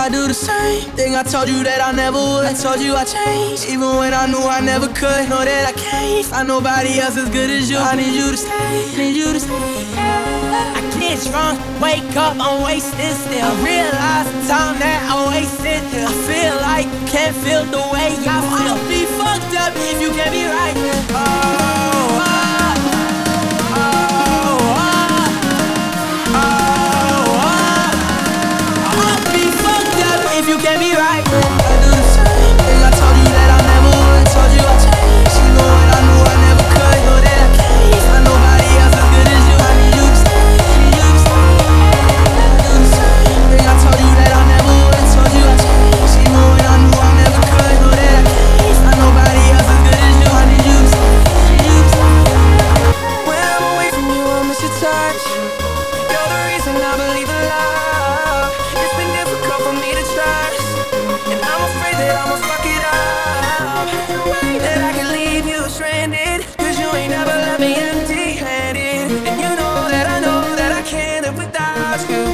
I do the same thing I told you that I never would. I told you I changed, even when I knew I never could. Know that I can't find nobody else as good as you. I need you to stay, need you to stay. I can't drunk, wake up, I'm wasted still. I realize the time that I wasted. Here. I feel like can't feel the way.